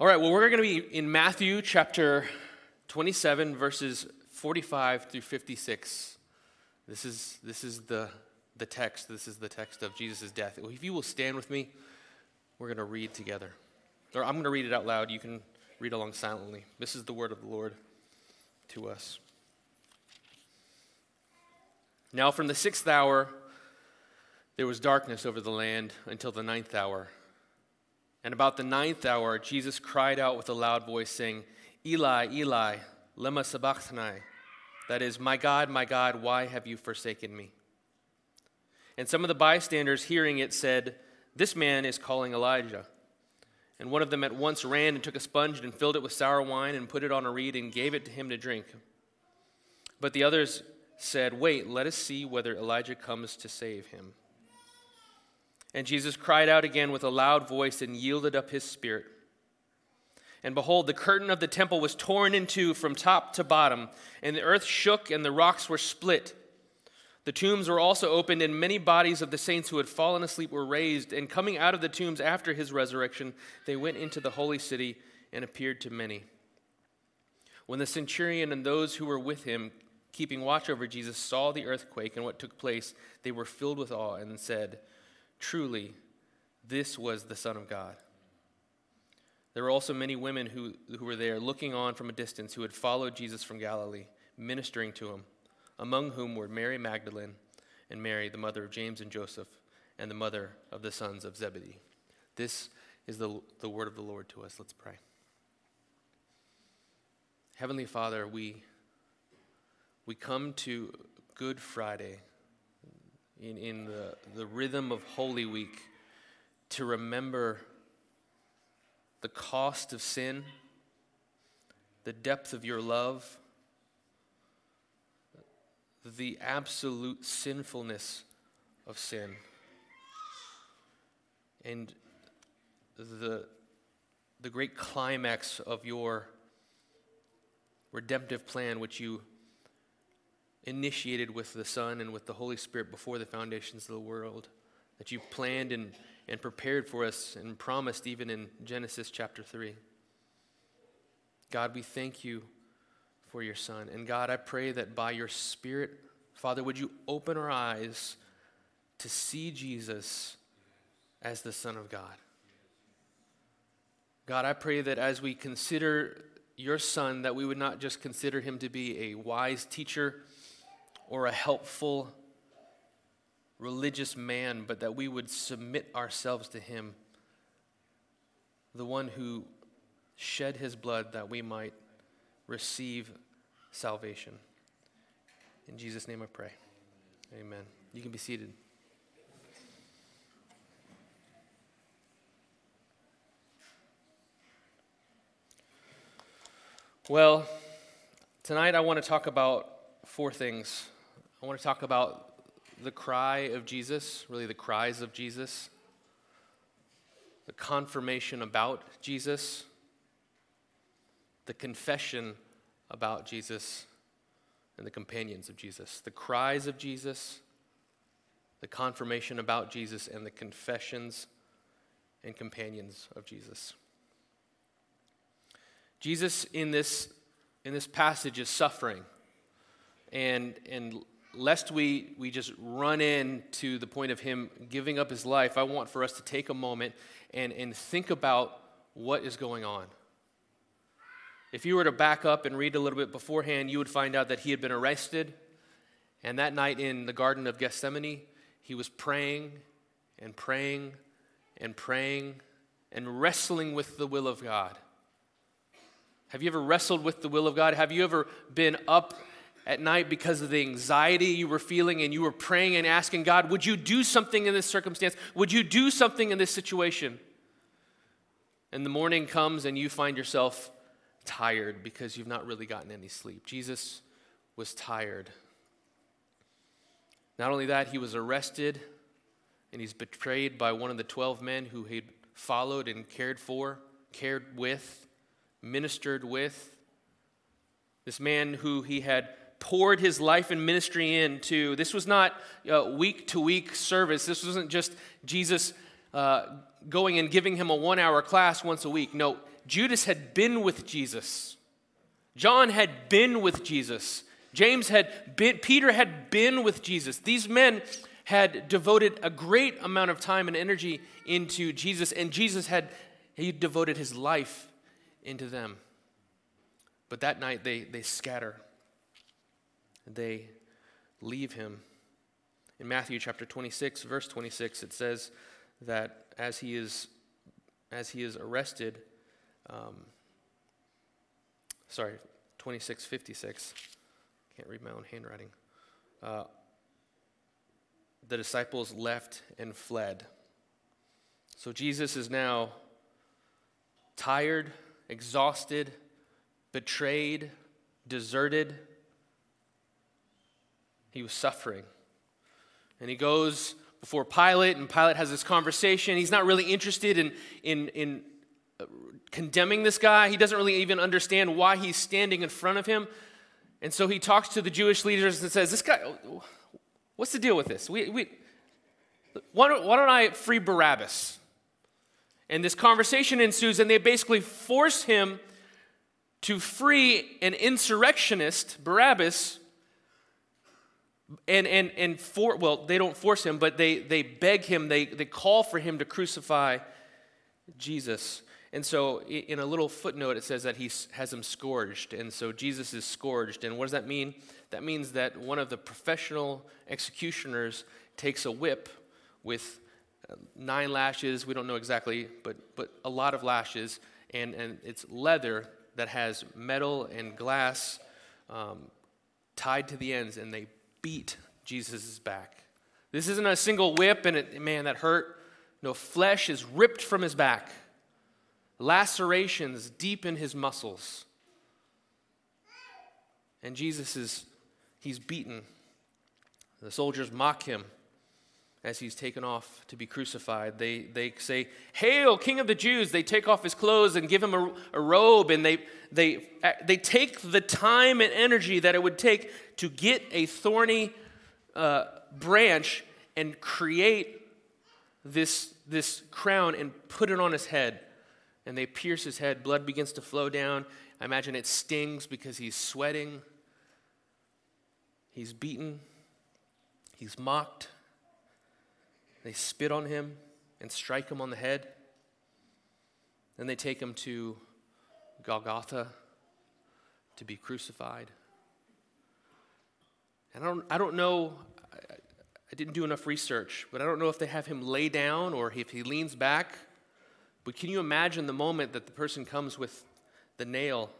All right, well, we're going to be in Matthew chapter 27, verses 45 through 56. This is, this is the, the text. This is the text of Jesus' death. If you will stand with me, we're going to read together. Or I'm going to read it out loud. You can read along silently. This is the word of the Lord to us. Now, from the sixth hour, there was darkness over the land until the ninth hour. And about the ninth hour, Jesus cried out with a loud voice, saying, Eli, Eli, lema sabachthani. That is, My God, my God, why have you forsaken me? And some of the bystanders hearing it said, This man is calling Elijah. And one of them at once ran and took a sponge and filled it with sour wine and put it on a reed and gave it to him to drink. But the others said, Wait, let us see whether Elijah comes to save him. And Jesus cried out again with a loud voice and yielded up his spirit. And behold, the curtain of the temple was torn in two from top to bottom, and the earth shook and the rocks were split. The tombs were also opened, and many bodies of the saints who had fallen asleep were raised. And coming out of the tombs after his resurrection, they went into the holy city and appeared to many. When the centurion and those who were with him, keeping watch over Jesus, saw the earthquake and what took place, they were filled with awe and said, Truly, this was the Son of God. There were also many women who, who were there looking on from a distance who had followed Jesus from Galilee, ministering to him, among whom were Mary Magdalene and Mary, the mother of James and Joseph, and the mother of the sons of Zebedee. This is the, the word of the Lord to us. Let's pray. Heavenly Father, we, we come to Good Friday in, in the, the rhythm of Holy Week to remember the cost of sin, the depth of your love, the absolute sinfulness of sin, and the, the great climax of your redemptive plan, which you initiated with the Son and with the Holy Spirit before the foundations of the world, that you planned and, and prepared for us and promised even in Genesis chapter 3. God, we thank you for your Son. And God, I pray that by your Spirit, Father, would you open our eyes to see Jesus as the Son of God? God, I pray that as we consider your Son, that we would not just consider him to be a wise teacher or a helpful religious man, but that we would submit ourselves to him, the one who shed his blood that we might receive salvation. In Jesus' name I pray. Amen. You can be seated. Well, tonight I want to talk about four things. I want to talk about the cry of Jesus, really the cries of Jesus, the confirmation about Jesus, the confession about Jesus, and the companions of Jesus. The cries of Jesus, the confirmation about Jesus, and the confessions and companions of Jesus. Jesus in this, in this passage is suffering. And, and lest we, we just run in to the point of him giving up his life, I want for us to take a moment and, and think about what is going on. If you were to back up and read a little bit beforehand, you would find out that he had been arrested. And that night in the Garden of Gethsemane, he was praying and praying and praying and wrestling with the will of God. Have you ever wrestled with the will of God? Have you ever been up at night because of the anxiety you were feeling and you were praying and asking God, would you do something in this circumstance? Would you do something in this situation? And the morning comes and you find yourself tired because you've not really gotten any sleep. Jesus was tired. Not only that, he was arrested and he's betrayed by one of the 12 men who he'd followed and cared for, cared with, ministered with. This man who he had poured his life and ministry into. This was not week to week service. This wasn't just Jesus uh, going and giving him a one hour class once a week. No, Judas had been with Jesus. John had been with Jesus. James had been, Peter had been with Jesus. These men had devoted a great amount of time and energy into Jesus, and Jesus had he devoted his life into them. But that night they, they scatter. They leave him. In Matthew chapter 26, verse 26, it says that as he is, as he is arrested, um, sorry, 2656, can't read my own handwriting. Uh, the disciples left and fled. So Jesus is now tired, exhausted, betrayed, deserted. He was suffering. And he goes before Pilate, and Pilate has this conversation. He's not really interested in, in, in uh, condemning this guy. He doesn't really even understand why he's standing in front of him. And so he talks to the Jewish leaders and says, This guy, what's the deal with this? We, we, why, don't, why don't I free Barabbas? And this conversation ensues, and they basically force him to free an insurrectionist, Barabbas, and, and, and for, well, they don't force him, but they, they beg him, they, they call for him to crucify Jesus. And so, in a little footnote, it says that he has him scourged. And so, Jesus is scourged. And what does that mean? That means that one of the professional executioners takes a whip with uh, nine lashes, we don't know exactly, but, but a lot of lashes, and, and it's leather that has metal and glass um, tied to the ends, and they beat Jesus' back. This isn't a single whip and it, man, that hurt. No, flesh is ripped from his back, lacerations deep in his muscles. And Jesus is, he's beaten. The soldiers mock him as he's taken off to be crucified. They, they say, Hail, King of the Jews! They take off his clothes and give him a, a robe, and they, they, they take the time and energy that it would take to get a thorny uh, branch and create this, this crown and put it on his head. And they pierce his head. Blood begins to flow down. I imagine it stings because he's sweating. He's beaten. He's mocked. They spit on him and strike him on the head. Then they take him to Golgotha to be crucified. And I don't, I don't know, I, I didn't do enough research, but I don't know if they have him lay down or if he leans back. But can you imagine the moment that the person comes with the nail?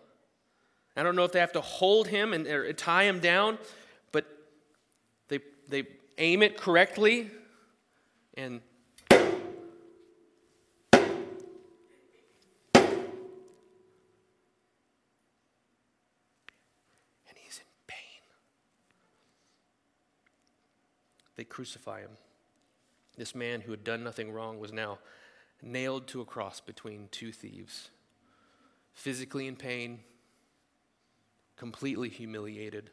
I don't know if they have to hold him and tie him down, but they, they aim it correctly and and he's in pain. They crucify him. This man who had done nothing wrong was now nailed to a cross between two thieves, physically in pain, completely humiliated,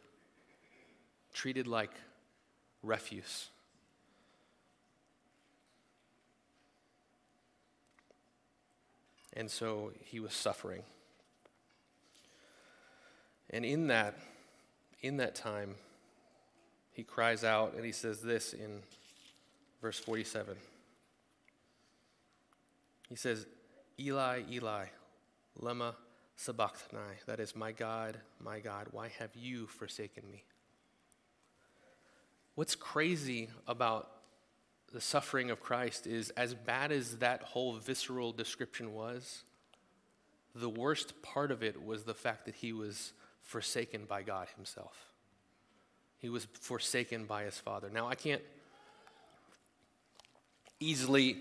treated like refuse. And so he was suffering. And in that, in that time, he cries out and he says this in verse 47. He says, Eli, Eli, lema sabachthani. That is, my God, my God, why have you forsaken me? What's crazy about the suffering of Christ is as bad as that whole visceral description was, the worst part of it was the fact that he was forsaken by God himself. He was forsaken by his Father. Now, I can't easily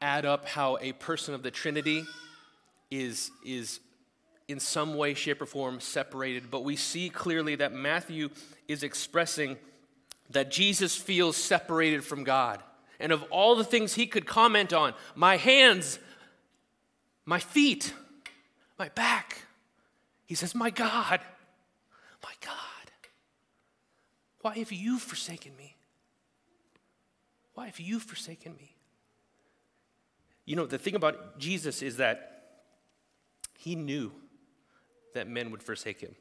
add up how a person of the Trinity is, is in some way, shape, or form separated, but we see clearly that Matthew is expressing that Jesus feels separated from God and of all the things he could comment on my hands, my feet, my back. He says, My God, my God, why have you forsaken me? Why have you forsaken me? You know, the thing about Jesus is that he knew that men would forsake him.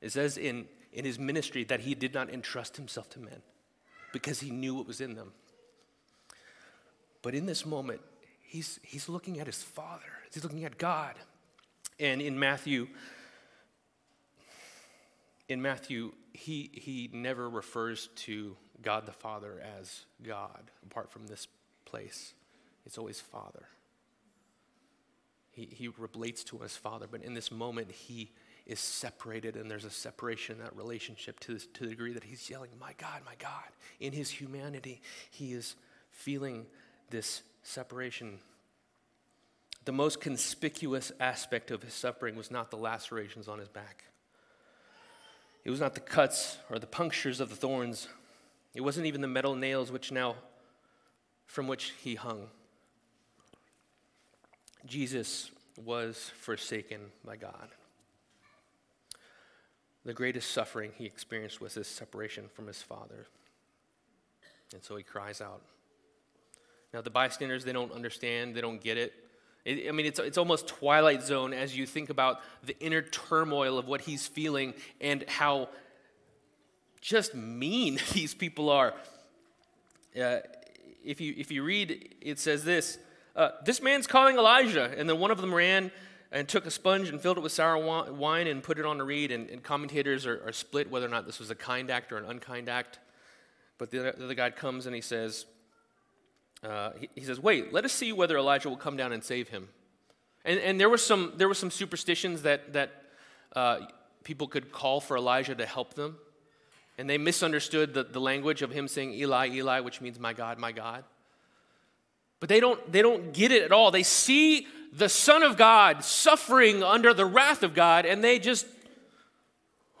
It says in, in his ministry that he did not entrust himself to men because he knew what was in them. But in this moment, he's, he's looking at his Father, he's looking at God. And in Matthew, in Matthew, he, he never refers to God the Father as God, apart from this place. It's always Father. He, he relates to us Father, but in this moment, he is separated, and there's a separation in that relationship to, this, to the degree that he's yelling, My God, my God. In his humanity, he is feeling this separation. The most conspicuous aspect of his suffering was not the lacerations on his back. It was not the cuts or the punctures of the thorns. It wasn't even the metal nails which now from which he hung. Jesus was forsaken by God. The greatest suffering he experienced was his separation from his father. And so he cries out. Now, the bystanders, they don't understand, they don't get it. it. I mean, it's, it's almost Twilight Zone as you think about the inner turmoil of what he's feeling and how just mean these people are. Uh, if, you, if you read, it says this uh, This man's calling Elijah. And then one of them ran and took a sponge and filled it with sour wine and put it on a reed. And, and commentators are, are, split whether or not this was a kind act or an unkind act. But the, the other guy comes and he says, uh, he, he, says, Wait, let us see whether Elijah will come down and save him. And, and there, was some, there were some superstitions that, that uh, people could call for Elijah to help them. And they misunderstood the, the language of him saying, Eli, Eli, which means my God, my God. But they don't, they don't get it at all. They see the Son of God suffering under the wrath of God, and they just,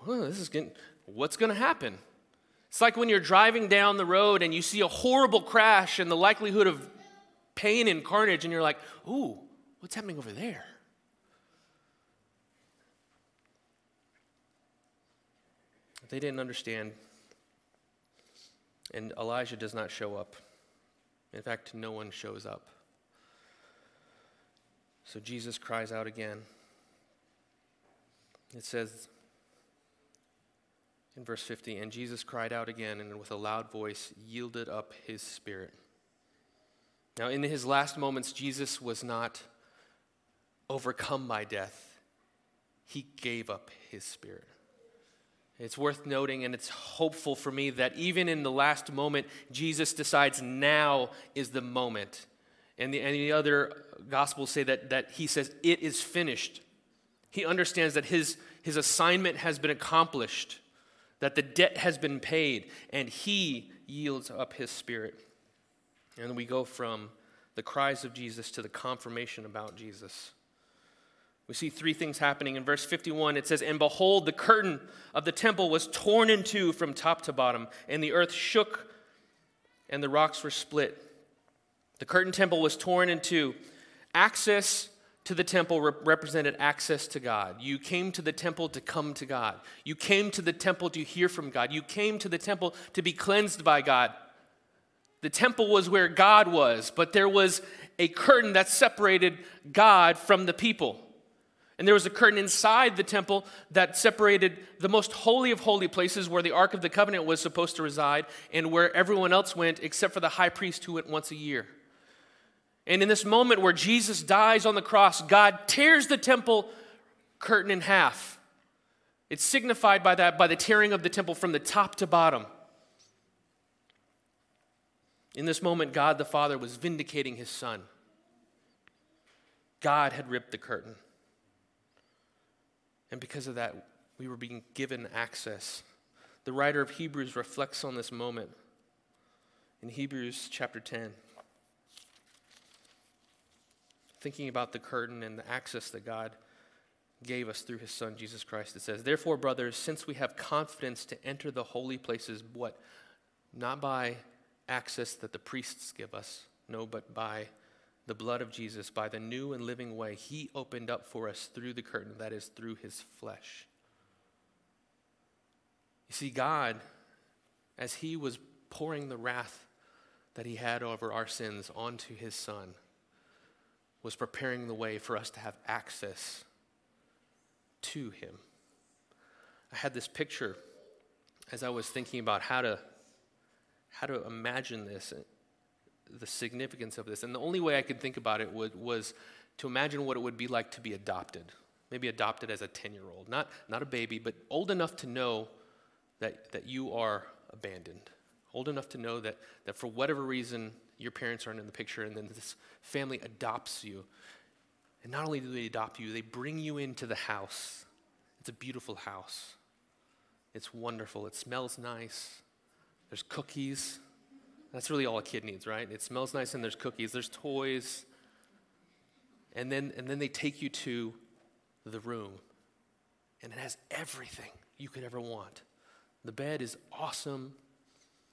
oh, this is getting, what's going to happen? It's like when you're driving down the road and you see a horrible crash and the likelihood of pain and carnage, and you're like, ooh, what's happening over there? They didn't understand. And Elijah does not show up. In fact, no one shows up. So Jesus cries out again. It says in verse 50 And Jesus cried out again and with a loud voice yielded up his spirit. Now, in his last moments, Jesus was not overcome by death, he gave up his spirit. It's worth noting, and it's hopeful for me that even in the last moment, Jesus decides now is the moment. And the, and the other gospels say that, that he says, It is finished. He understands that his, his assignment has been accomplished, that the debt has been paid, and he yields up his spirit. And we go from the cries of Jesus to the confirmation about Jesus. We see three things happening. In verse 51, it says, And behold, the curtain of the temple was torn in two from top to bottom, and the earth shook, and the rocks were split. The curtain temple was torn in two. Access to the temple represented access to God. You came to the temple to come to God. You came to the temple to hear from God. You came to the temple to be cleansed by God. The temple was where God was, but there was a curtain that separated God from the people. And there was a curtain inside the temple that separated the most holy of holy places where the Ark of the Covenant was supposed to reside and where everyone else went except for the high priest who went once a year. And in this moment where Jesus dies on the cross, God tears the temple curtain in half. It's signified by that, by the tearing of the temple from the top to bottom. In this moment, God the Father was vindicating his Son. God had ripped the curtain. And because of that, we were being given access. The writer of Hebrews reflects on this moment in Hebrews chapter 10. Thinking about the curtain and the access that God gave us through his son Jesus Christ, it says, Therefore, brothers, since we have confidence to enter the holy places, what? Not by access that the priests give us, no, but by the blood of Jesus, by the new and living way he opened up for us through the curtain, that is, through his flesh. You see, God, as he was pouring the wrath that he had over our sins onto his son, was preparing the way for us to have access to him. I had this picture as I was thinking about how to how to imagine this, the significance of this. And the only way I could think about it was, was to imagine what it would be like to be adopted. Maybe adopted as a 10 year old, not, not a baby, but old enough to know that, that you are abandoned. Old enough to know that, that for whatever reason, your parents aren't in the picture, and then this family adopts you. And not only do they adopt you, they bring you into the house. It's a beautiful house. It's wonderful. It smells nice. There's cookies. That's really all a kid needs, right? It smells nice and there's cookies, there's toys. And then, and then they take you to the room. And it has everything you could ever want. The bed is awesome.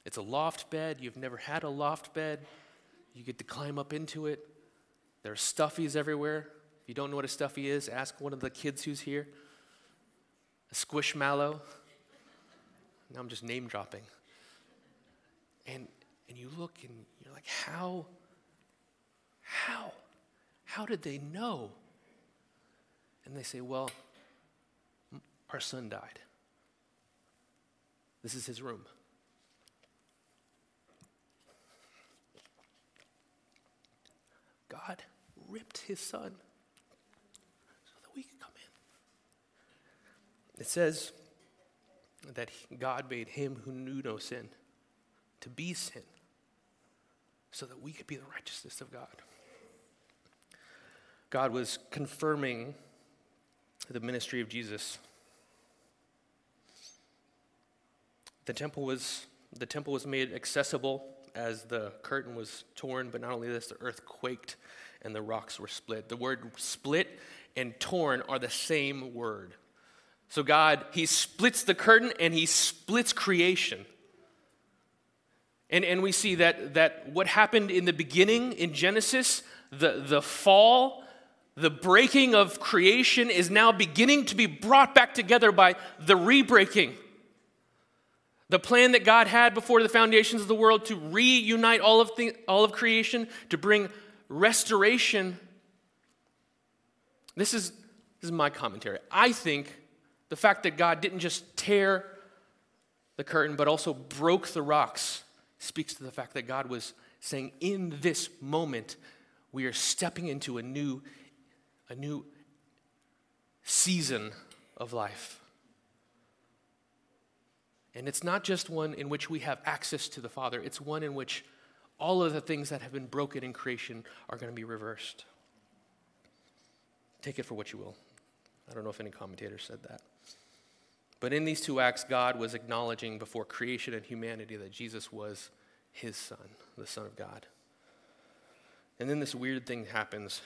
It's a loft bed. You've never had a loft bed. You get to climb up into it. There are stuffies everywhere. If you don't know what a stuffy is, ask one of the kids who's here. A squishmallow. Now I'm just name dropping. And, and you look and you're like, how? How? How did they know? And they say, well, our son died. This is his room. God ripped his son so that we could come in. It says that God made him who knew no sin to be sin so that we could be the righteousness of God. God was confirming the ministry of Jesus. The temple was, the temple was made accessible as the curtain was torn, but not only this, the earth quaked and the rocks were split. The word split and torn are the same word. So God, He splits the curtain and He splits creation. And, and we see that, that what happened in the beginning in Genesis, the, the fall, the breaking of creation is now beginning to be brought back together by the rebreaking. The plan that God had before the foundations of the world to reunite all of, the, all of creation, to bring restoration. This is, this is my commentary. I think the fact that God didn't just tear the curtain, but also broke the rocks speaks to the fact that God was saying, in this moment, we are stepping into a new, a new season of life. And it's not just one in which we have access to the Father, it's one in which all of the things that have been broken in creation are going to be reversed. Take it for what you will. I don't know if any commentator said that. But in these two acts, God was acknowledging before creation and humanity that Jesus was his son, the Son of God. And then this weird thing happens.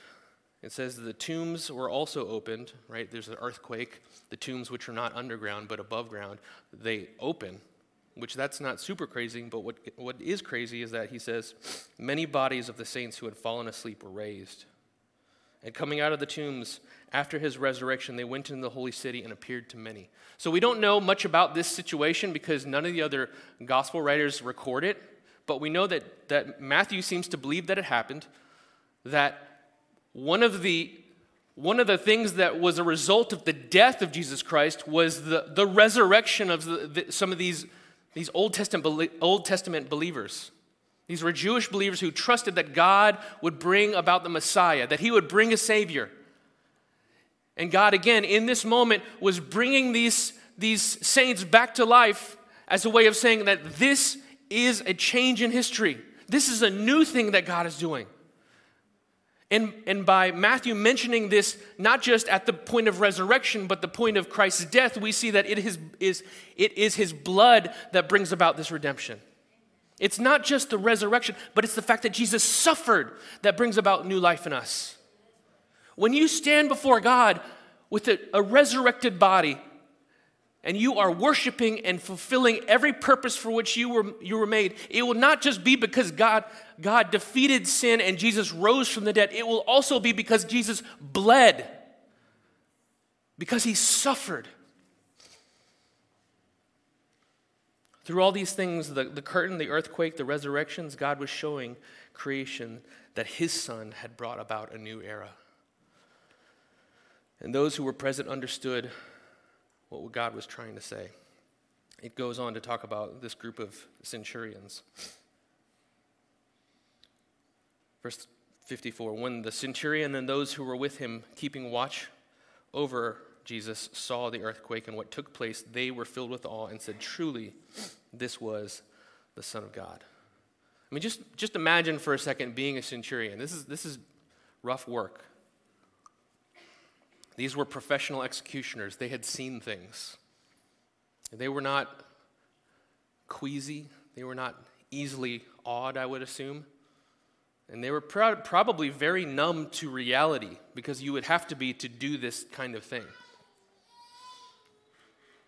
It says the tombs were also opened, right? There's an earthquake. The tombs, which are not underground but above ground, they open, which that's not super crazy, but what, what is crazy is that he says, many bodies of the saints who had fallen asleep were raised. And coming out of the tombs after his resurrection, they went into the holy city and appeared to many. So we don't know much about this situation because none of the other gospel writers record it, but we know that, that Matthew seems to believe that it happened, that one of the one of the things that was a result of the death of Jesus Christ was the, the resurrection of the, the, some of these, these Old Testament, Old Testament believers. These were Jewish believers who trusted that God would bring about the Messiah, that he would bring a Savior. And God, again, in this moment, was bringing these, these saints back to life as a way of saying that this is a change in history. This is a new thing that God is doing. And, and by Matthew mentioning this, not just at the point of resurrection, but the point of Christ's death, we see that it is, is, it is his blood that brings about this redemption. It's not just the resurrection, but it's the fact that Jesus suffered that brings about new life in us. When you stand before God with a, a resurrected body, and you are worshiping and fulfilling every purpose for which you were, you were made, it will not just be because God, God defeated sin and Jesus rose from the dead. It will also be because Jesus bled, because he suffered. Through all these things, the, the curtain, the earthquake, the resurrections, God was showing creation that his son had brought about a new era. And those who were present understood what God was trying to say. It goes on to talk about this group of centurions. Verse 54 When the centurion and those who were with him, keeping watch over Jesus, saw the earthquake and what took place, they were filled with awe and said, Truly, this was the Son of God. I mean, just, just imagine for a second being a centurion. This is, this is rough work. These were professional executioners, they had seen things. They were not queasy, they were not easily awed, I would assume. And they were pro- probably very numb to reality because you would have to be to do this kind of thing.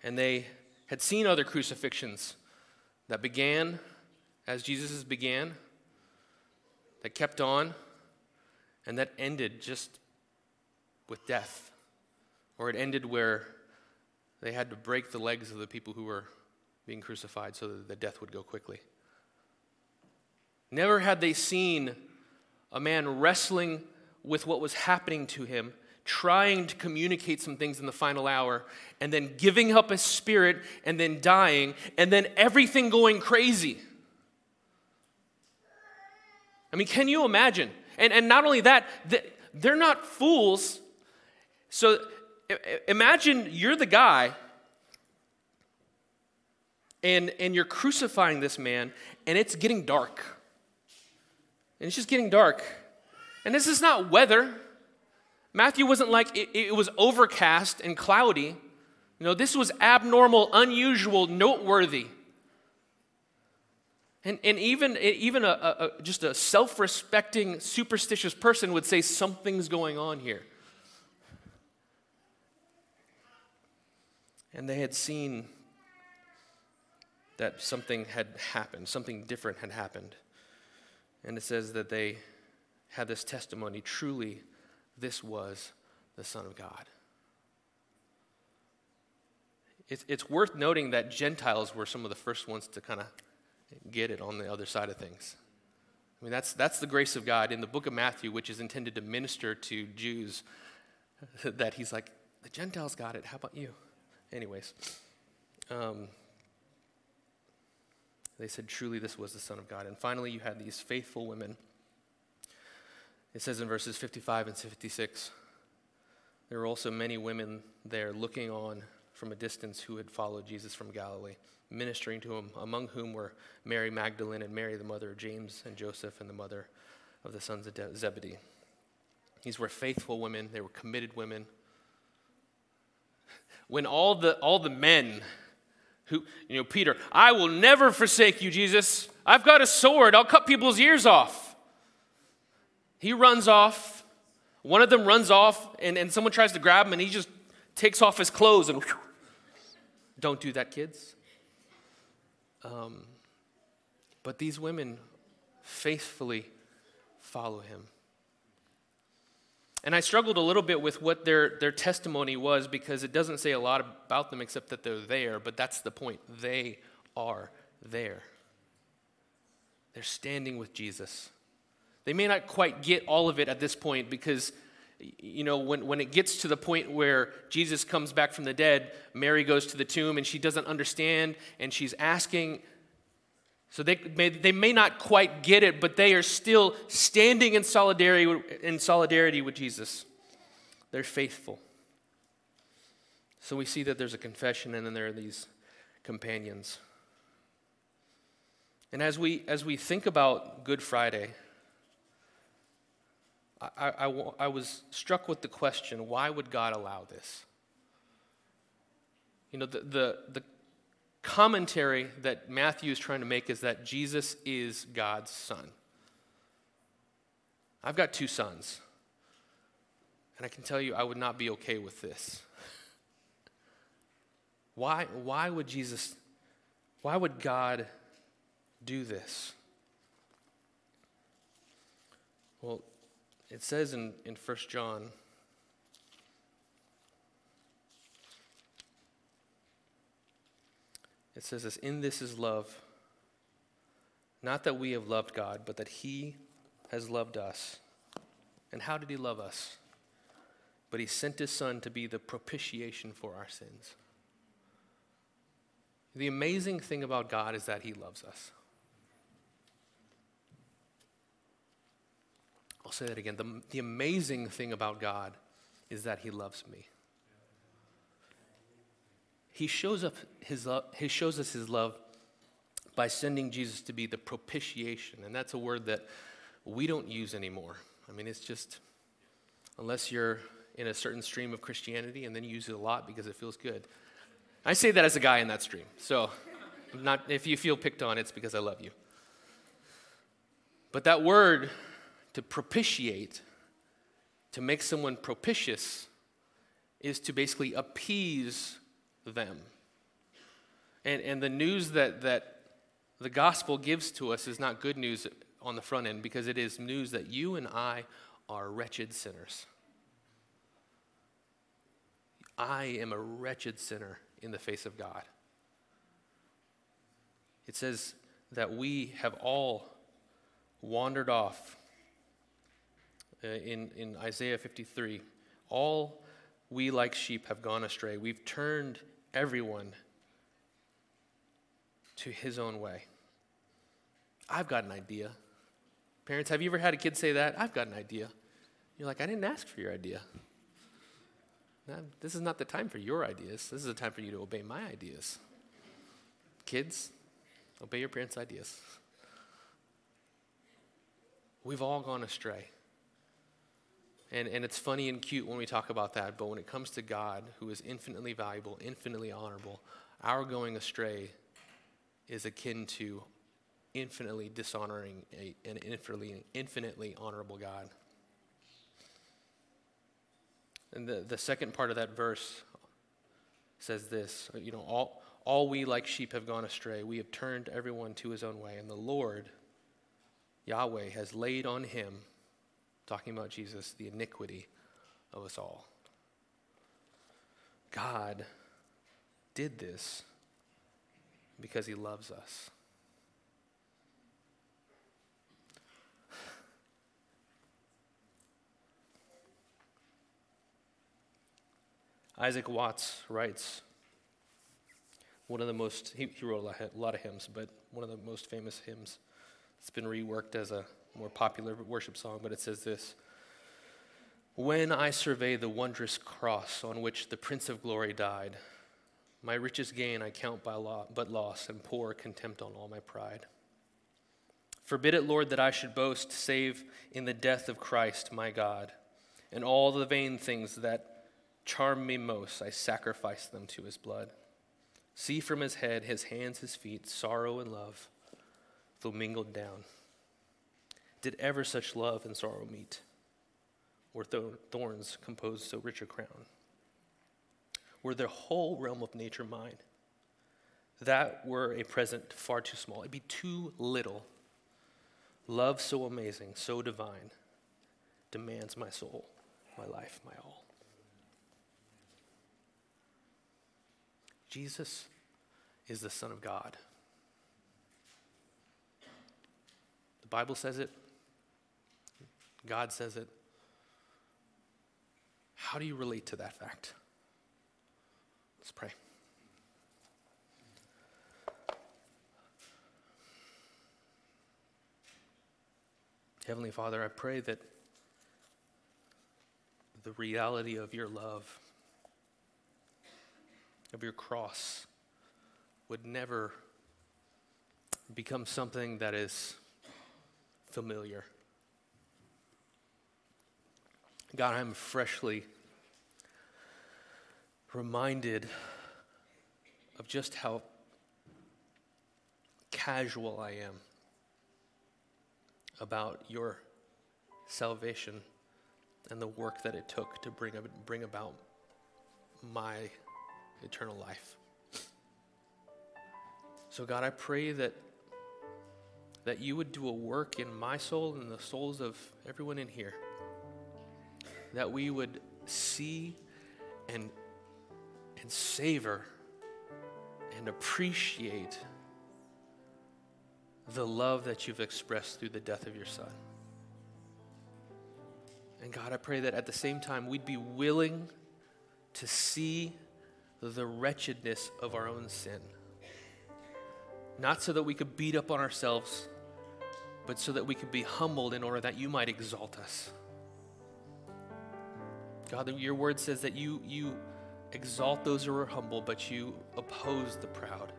And they had seen other crucifixions that began as Jesus' began, that kept on, and that ended just with death. Or it ended where they had to break the legs of the people who were being crucified so that the death would go quickly. Never had they seen a man wrestling with what was happening to him, trying to communicate some things in the final hour, and then giving up his spirit, and then dying, and then everything going crazy. I mean, can you imagine? And, and not only that, they're not fools. So imagine you're the guy and, and you're crucifying this man, and it's getting dark. And it's just getting dark. And this is not weather. Matthew wasn't like it, it was overcast and cloudy. You know, this was abnormal, unusual, noteworthy. And, and even, even a, a just a self respecting, superstitious person would say something's going on here. And they had seen that something had happened, something different had happened. And it says that they had this testimony truly, this was the Son of God. It's, it's worth noting that Gentiles were some of the first ones to kind of get it on the other side of things. I mean, that's, that's the grace of God in the book of Matthew, which is intended to minister to Jews, that he's like, the Gentiles got it. How about you? Anyways, um, they said, truly, this was the Son of God. And finally, you had these faithful women. It says in verses 55 and 56 there were also many women there looking on from a distance who had followed Jesus from Galilee, ministering to him, among whom were Mary Magdalene and Mary, the mother of James and Joseph, and the mother of the sons of Zebedee. These were faithful women, they were committed women when all the, all the men who, you know, Peter, I will never forsake you, Jesus. I've got a sword, I'll cut people's ears off. He runs off. One of them runs off, and, and someone tries to grab him, and he just takes off his clothes and whew. don't do that, kids. Um, but these women faithfully follow him. And I struggled a little bit with what their, their testimony was because it doesn't say a lot about them except that they're there, but that's the point. They are there. They're standing with Jesus. They may not quite get all of it at this point because, you know, when, when it gets to the point where Jesus comes back from the dead, Mary goes to the tomb and she doesn't understand and she's asking so they may, they may not quite get it, but they are still standing in solidarity, in solidarity with Jesus. They're faithful. So we see that there's a confession and then there are these companions. And as we, as we think about Good Friday, I, I, I was struck with the question why would God allow this? You know, the, the, the commentary that Matthew is trying to make is that Jesus is God's son. I've got two sons, and I can tell you I would not be okay with this. Why, why would Jesus, why would God do this? Well, it says in, in 1 John It says this In this is love, not that we have loved God, but that He has loved us. And how did He love us? but he sent his son to be the propitiation for our sins. The amazing thing about God is that he loves us. I'll say that again. The, the amazing thing about God is that he loves me. He shows, up his love, he shows us his love by sending Jesus to be the propitiation. And that's a word that we don't use anymore. I mean, it's just, unless you're in a certain stream of Christianity and then you use it a lot because it feels good. I say that as a guy in that stream. So, not, if you feel picked on, it's because I love you. But that word to propitiate, to make someone propitious, is to basically appease them. And, and the news that, that the gospel gives to us is not good news on the front end because it is news that you and I are wretched sinners. I am a wretched sinner in the face of God. It says that we have all wandered off uh, in, in Isaiah 53. All we like sheep have gone astray. We've turned everyone to his own way. I've got an idea. Parents, have you ever had a kid say that? I've got an idea. You're like, I didn't ask for your idea. This is not the time for your ideas. This is the time for you to obey my ideas. Kids, obey your parents' ideas. We've all gone astray. And, and it's funny and cute when we talk about that, but when it comes to God, who is infinitely valuable, infinitely honorable, our going astray is akin to infinitely dishonoring a, an infinitely, infinitely honorable God. And the, the second part of that verse says this you know, all, all we like sheep have gone astray. We have turned everyone to his own way. And the Lord, Yahweh, has laid on him, talking about Jesus, the iniquity of us all. God did this because he loves us. Isaac Watts writes one of the most, he, he wrote a lot of hymns, but one of the most famous hymns. It's been reworked as a more popular worship song, but it says this When I survey the wondrous cross on which the Prince of Glory died, my richest gain I count by law, but loss and pour contempt on all my pride. Forbid it, Lord, that I should boast, save in the death of Christ, my God, and all the vain things that charm me most, I sacrifice them to his blood. See from his head, his hands, his feet, sorrow and love, though mingled down. Did ever such love and sorrow meet, or thorns compose so rich a crown? Were the whole realm of nature mine? That were a present far too small. It'd be too little. Love so amazing, so divine, demands my soul, my life, my all. Jesus is the Son of God. Bible says it, God says it. How do you relate to that fact? Let's pray. Heavenly Father, I pray that the reality of your love of your cross would never become something that is familiar. God, I'm freshly reminded of just how casual I am about your salvation and the work that it took to bring, bring about my eternal life. So, God, I pray that, that you would do a work in my soul and the souls of everyone in here. That we would see and, and savor and appreciate the love that you've expressed through the death of your Son. And God, I pray that at the same time we'd be willing to see the wretchedness of our own sin. Not so that we could beat up on ourselves, but so that we could be humbled in order that you might exalt us. God, your word says that you, you exalt those who are humble, but you oppose the proud.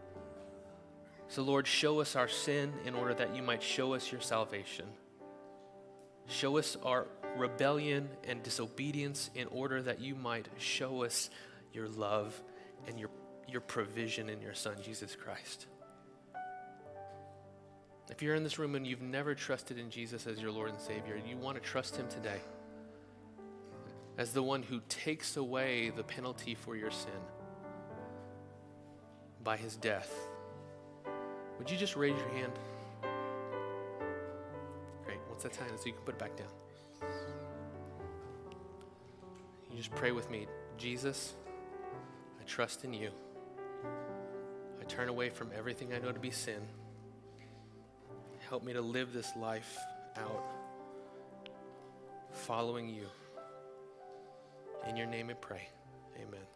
So, Lord, show us our sin in order that you might show us your salvation. Show us our rebellion and disobedience in order that you might show us your love and your, your provision in your Son, Jesus Christ. If you're in this room and you've never trusted in Jesus as your Lord and Savior, you want to trust Him today as the one who takes away the penalty for your sin by His death, would you just raise your hand? Great. Once that's hand, so you can put it back down. You just pray with me. Jesus, I trust in you. I turn away from everything I know to be sin. Help me to live this life out following you. In your name I pray. Amen.